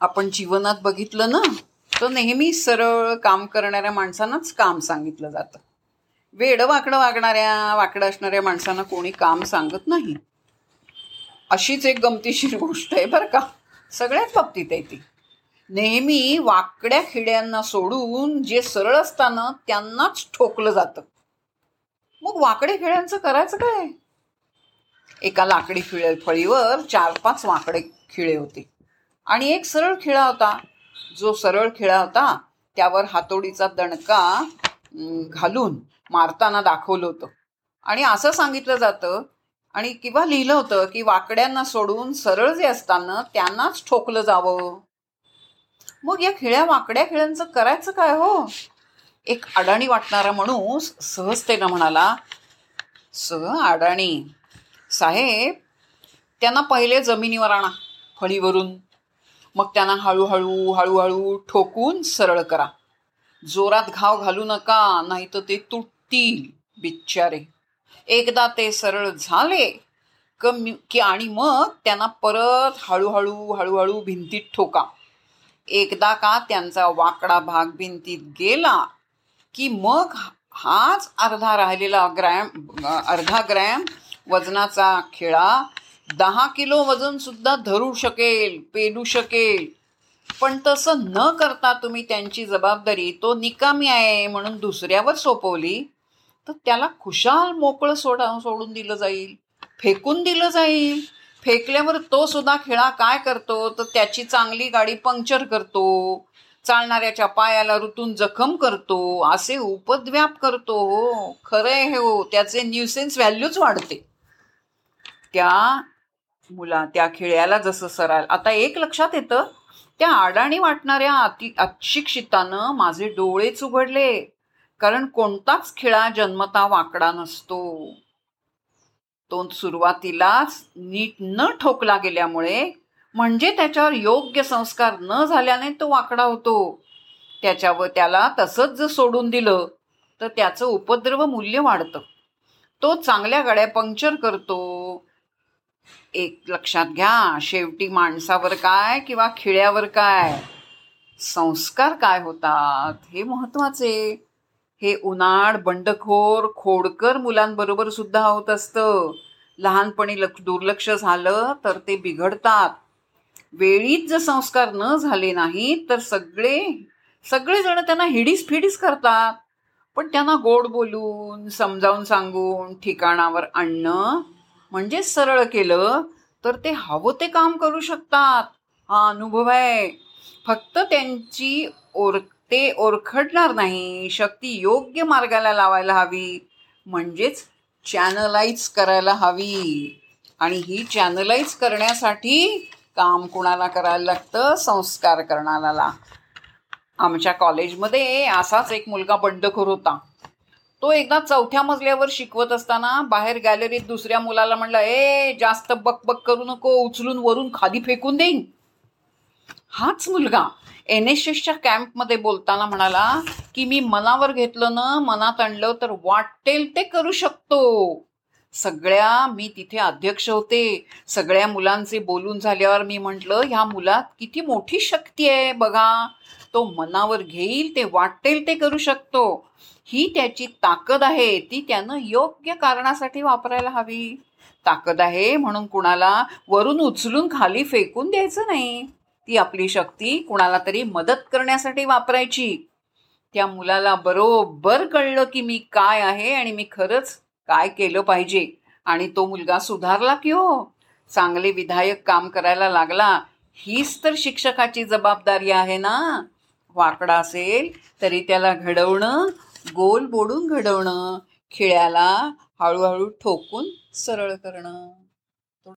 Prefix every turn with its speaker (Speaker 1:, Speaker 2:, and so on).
Speaker 1: आपण जीवनात बघितलं ना तर नेहमी सरळ काम करणाऱ्या माणसांनाच काम सांगितलं जातं. वेडं वाकडं वागणाऱ्या वाकडं असणाऱ्या माणसांना कोणी काम सांगत नाही. अशीच एक गमतीशीर गोष्ट आहे बरं का. सगळ्याच बाबतीत आहे ती. नेहमी वाकड्या खिड्यांना सोडून जे सरळ असताना त्यांनाच ठोकलं जातं. मग वाकडे खिड्यांचं करायचं काय? एका लाकडी खिळे फळीवर चार पाच वाकडे खिळे होते. आणि एक सरळ खिळा होता. जो सरळ खिळा होता त्यावर हातोडीचा दणका घालून मारताना दाखवलं होतं. आणि असं सांगितलं जातं आणि किंवा लिहिलं होतं की वाकड्यांना सोडून सरळ जे असताना त्यांनाच ठोकलं जावं. मग या खिळ्या वाकड्या खिळ्यांचं करायचं काय हो? एक अडाणी वाटणारा माणूस सहजतेनं म्हणाला स अडाणी साहेब त्यांना पहिले जमिनीवर आणा फळीवरून. मग त्यांना हळूहळू हळूहळू ठोकून सरळ करा. जोरात घाव घालू नका नाही तर ते तुटतील बिच्चारे. एकदा ते सरळ झाले कमी की आणि मग त्यांना परत हळूहळू हळूहळू भिंतीत ठोका. एकदा का त्यांचा वाकडा भाग भिंतीत गेला की मग हाच अर्धा राहिलेला ग्रॅम अर्धा ग्रॅम वजनाचा खेळा दहा किलो वजन सुद्धा धरू शकेल पेलू शकेल. पण तसं न करता तुम्ही त्यांची जबाबदारी तो निकामी आहे म्हणून दुसऱ्यावर सोपवली तर त्याला खुशाल मोकळं सोडा सोडून दिलं जाईल फेकून दिलं जाईल. फेकल्यावर तो सुद्धा खेळा काय करतो तर त्याची चांगली गाडी पंक्चर करतो चालणाऱ्याच्या पायाला ऋतून जखम करतो असे उपद्व्याप करतो. हो खरं हे हो त्याचे न्यूसेन्स व्हॅल्यूच वाढते. त्या मुला त्या खेळ्याला जसं सराल. आता एक लक्षात येतं त्या आडाणी वाटणाऱ्या अति अशिक्षितानं माझे डोळेच उघडले कारण कोणताच खेळा जन्मता वाकडा नसतो. तो सुरुवातीलाच नीट न ठोकला गेल्यामुळे म्हणजे त्याच्यावर योग्य संस्कार न झाल्याने तो वाकडा होतो. त्याच्यावर त्याला तसंच जर सोडून दिलं तर त्याचं उपद्रव मूल्य वाढतं. तो चांगल्या गाड्या पंक्चर करतो एक लक्षात घ्या शेवटी माणसावर काय किंवा खिळ्यावर काय? संस्कार काय होतात? हे महत्त्वाचे. हे उन्हाळ बंडखोर खोडकर मुलांबरोबर सुद्धा होत असतं. लहानपणी लक्ष दुर्लक्ष झालं तर ते बिघडतात. वेळीच जर संस्कार न झाले नाहीत तर सगळे सगळेजण त्यांना हिडीस फिडीस करतात. पण त्यांना गोड बोलून समजावून सांगून ठिकाणावर आणणं म्हणजे सरळ केलं तर ते हवं ते काम करू शकतात. हा अनुभव आहे. फक्त त्यांची ओर ते ओरखडणार नाही. शक्ती योग्य मार्गाला लावायला हवी. म्हणजेच चॅनलाइज करायला हवी. आणि ही चॅनलाइज करण्यासाठी काम कुणाला करायला लागतं? संस्कार करणाऱ्याला. आमच्या कॉलेजमध्ये असाच एक मुलगा बंडखोर होता. तो एकदा चौथ्या मजल्यावर शिकवत असताना बाहेर गॅलरीत दुसऱ्या मुलाला म्हणलं ए जास्त बक बक करू नको उचलून वरून खाली फेकून देईन. हाच मुलगा एन एस एसच्या कॅम्पमध्ये बोलताना म्हणाला की मी मनावर घेतलं ना मनात आणलं तर वाटेल ते करू शकतो. सगळ्या मी तिथे अध्यक्ष होते. सगळ्या मुलांचे बोलून झाल्यावर मी म्हटलं ह्या मुलात किती मोठी शक्ती आहे बघा. तो मनावर घेईल ते वाटेल ते करू शकतो. ही त्याची ताकद आहे ती त्यानं योग्य कारणासाठी वापरायला हवी. ताकद आहे म्हणून कुणाला वरून उचलून खाली फेकून द्यायचं नाही. ती आपली शक्ती कुणाला तरी मदत करण्यासाठी वापरायची. त्या मुलाला बरोबर कळलं की मी काय आहे आणि मी खरंच काय केलं पाहिजे आणि तो मुलगा सुधारला की हो. चांगले विधायक काम करायला लागला हीच तर शिक्षकाची जबाबदारी आहे ना. वाकडा असेल तरी त्याला घडवणं गोल बोडून घडवणं खिळ्याला हळूहळू ठोकून सरळ करणं.